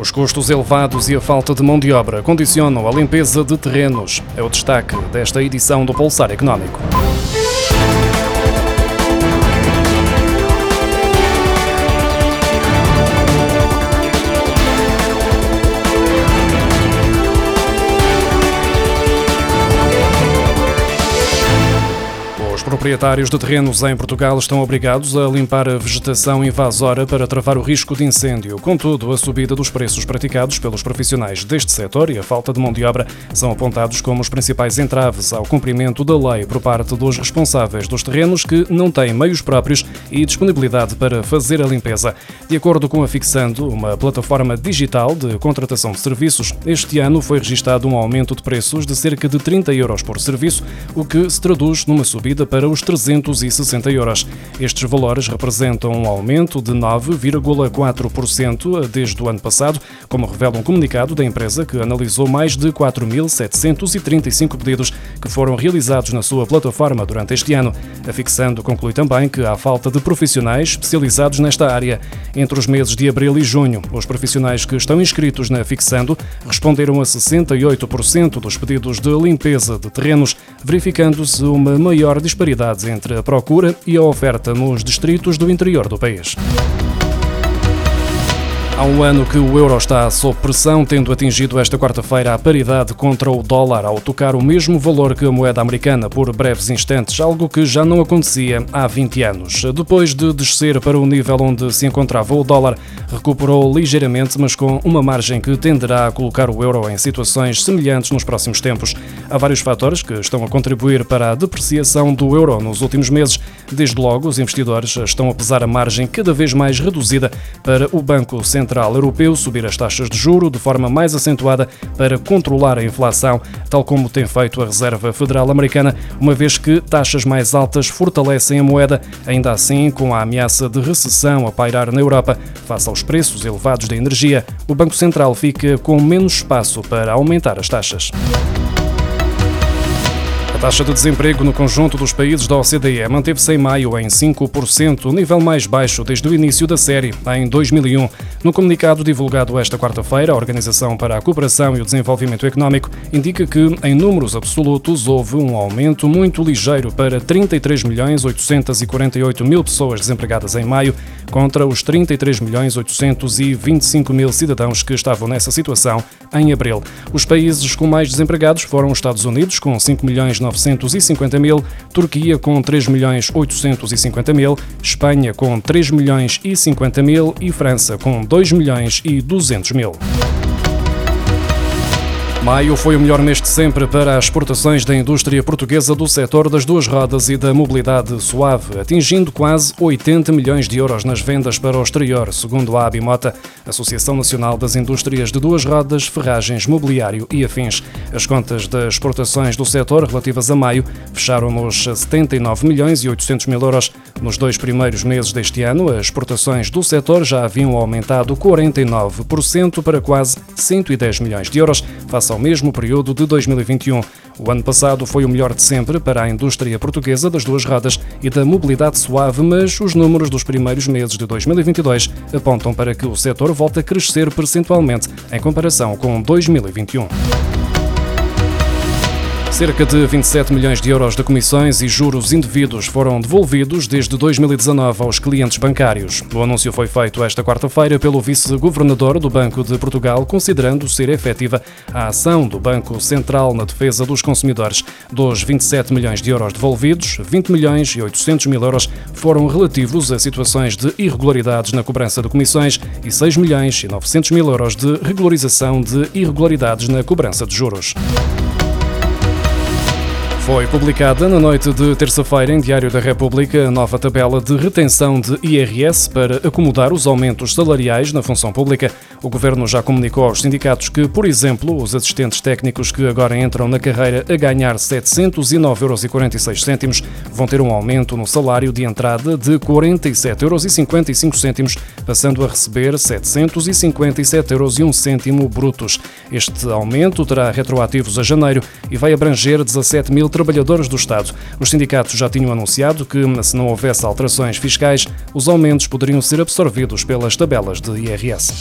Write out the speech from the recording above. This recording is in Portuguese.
Os custos elevados e a falta de mão de obra condicionam a limpeza de terrenos. É o destaque desta edição do Pulsar Económico. Proprietários de terrenos em Portugal estão obrigados a limpar a vegetação invasora para travar o risco de incêndio. Contudo, a subida dos preços praticados pelos profissionais deste setor e a falta de mão de obra são apontados como os principais entraves ao cumprimento da lei por parte dos responsáveis dos terrenos que não têm meios próprios e disponibilidade para fazer a limpeza. De acordo com a Fixando, uma plataforma digital de contratação de serviços, este ano foi registado um aumento de preços de cerca de 30 euros por serviço, o que se traduz numa subida para os 360 euros. Estes valores representam um aumento de 9,4% desde o ano passado, como revela um comunicado da empresa que analisou mais de 4.735 pedidos que foram realizados na sua plataforma durante este ano. A Fixando conclui também que há falta de profissionais especializados nesta área. Entre os meses de abril e junho, os profissionais que estão inscritos na Fixando responderam a 68% dos pedidos de limpeza de terrenos, verificando-se uma maior disparidade entre a procura e a oferta nos distritos do interior do país. Há um ano que o euro está sob pressão, tendo atingido esta quarta-feira a paridade contra o dólar ao tocar o mesmo valor que a moeda americana por breves instantes, algo que já não acontecia há 20 anos. Depois de descer para o nível onde se encontrava o dólar, recuperou ligeiramente, mas com uma margem que tenderá a colocar o euro em situações semelhantes nos próximos tempos. Há vários fatores que estão a contribuir para a depreciação do euro nos últimos meses. Desde logo, os investidores estão a pesar a margem cada vez mais reduzida para o Banco Central Central Europeu subir as taxas de juro de forma mais acentuada para controlar a inflação, tal como tem feito a Reserva Federal Americana, uma vez que taxas mais altas fortalecem a moeda, ainda assim com a ameaça de recessão a pairar na Europa face aos preços elevados da energia, o Banco Central fica com menos espaço para aumentar as taxas taxa de desemprego no conjunto dos países da OCDE manteve-se em maio em 5%, o nível mais baixo desde o início da série, em 2001. No comunicado divulgado esta quarta-feira, a Organização para a Cooperação e o Desenvolvimento Económico indica que, em números absolutos, houve um aumento muito ligeiro para 33 milhões 848 mil pessoas desempregadas em maio, contra os 33 milhões 825 mil cidadãos que estavam nessa situação em abril. Os países com mais desempregados foram os Estados Unidos, com 5 milhões 950 mil, Turquia com 3 milhões 850 mil, Espanha com 3 milhões e 50 mil e França com 2 milhões e 200 mil. Maio foi o melhor mês de sempre para as exportações da indústria portuguesa do setor das duas rodas e da mobilidade suave, atingindo quase 80 milhões de euros nas vendas para o exterior, segundo a Abimota, Associação Nacional das Indústrias de Duas Rodas, Ferragens, Mobiliário e Afins. As contas das exportações do setor relativas a maio fecharam nos 79 milhões e 800 mil euros. Nos dois primeiros meses deste ano, as exportações do setor já haviam aumentado 49% para quase 110 milhões de euros, face ao mesmo período de 2021. O ano passado foi o melhor de sempre para a indústria portuguesa das duas rodas e da mobilidade suave, mas os números dos primeiros meses de 2022 apontam para que o setor volte a crescer percentualmente em comparação com 2021. Cerca de 27 milhões de euros de comissões e juros indevidos foram devolvidos desde 2019 aos clientes bancários. O anúncio foi feito esta quarta-feira pelo vice-governador do Banco de Portugal, considerando ser efetiva a ação do Banco Central na defesa dos consumidores. Dos 27 milhões de euros devolvidos, 20 milhões e 800 mil euros foram relativos a situações de irregularidades na cobrança de comissões e 6 milhões e 900 mil euros de regularização de irregularidades na cobrança de juros. Foi publicada na noite de terça-feira em Diário da República a nova tabela de retenção de IRS para acomodar os aumentos salariais na função pública. O governo já comunicou aos sindicatos que, por exemplo, os assistentes técnicos que agora entram na carreira a ganhar 709,46 euros vão ter um aumento no salário de entrada de 47,55 euros, passando a receber 757,01 euros brutos. Este aumento terá retroativos a janeiro e vai abranger 17 mil trabalhadores do Estado. Os sindicatos já tinham anunciado que, se não houvesse alterações fiscais, os aumentos poderiam ser absorvidos pelas tabelas de IRS.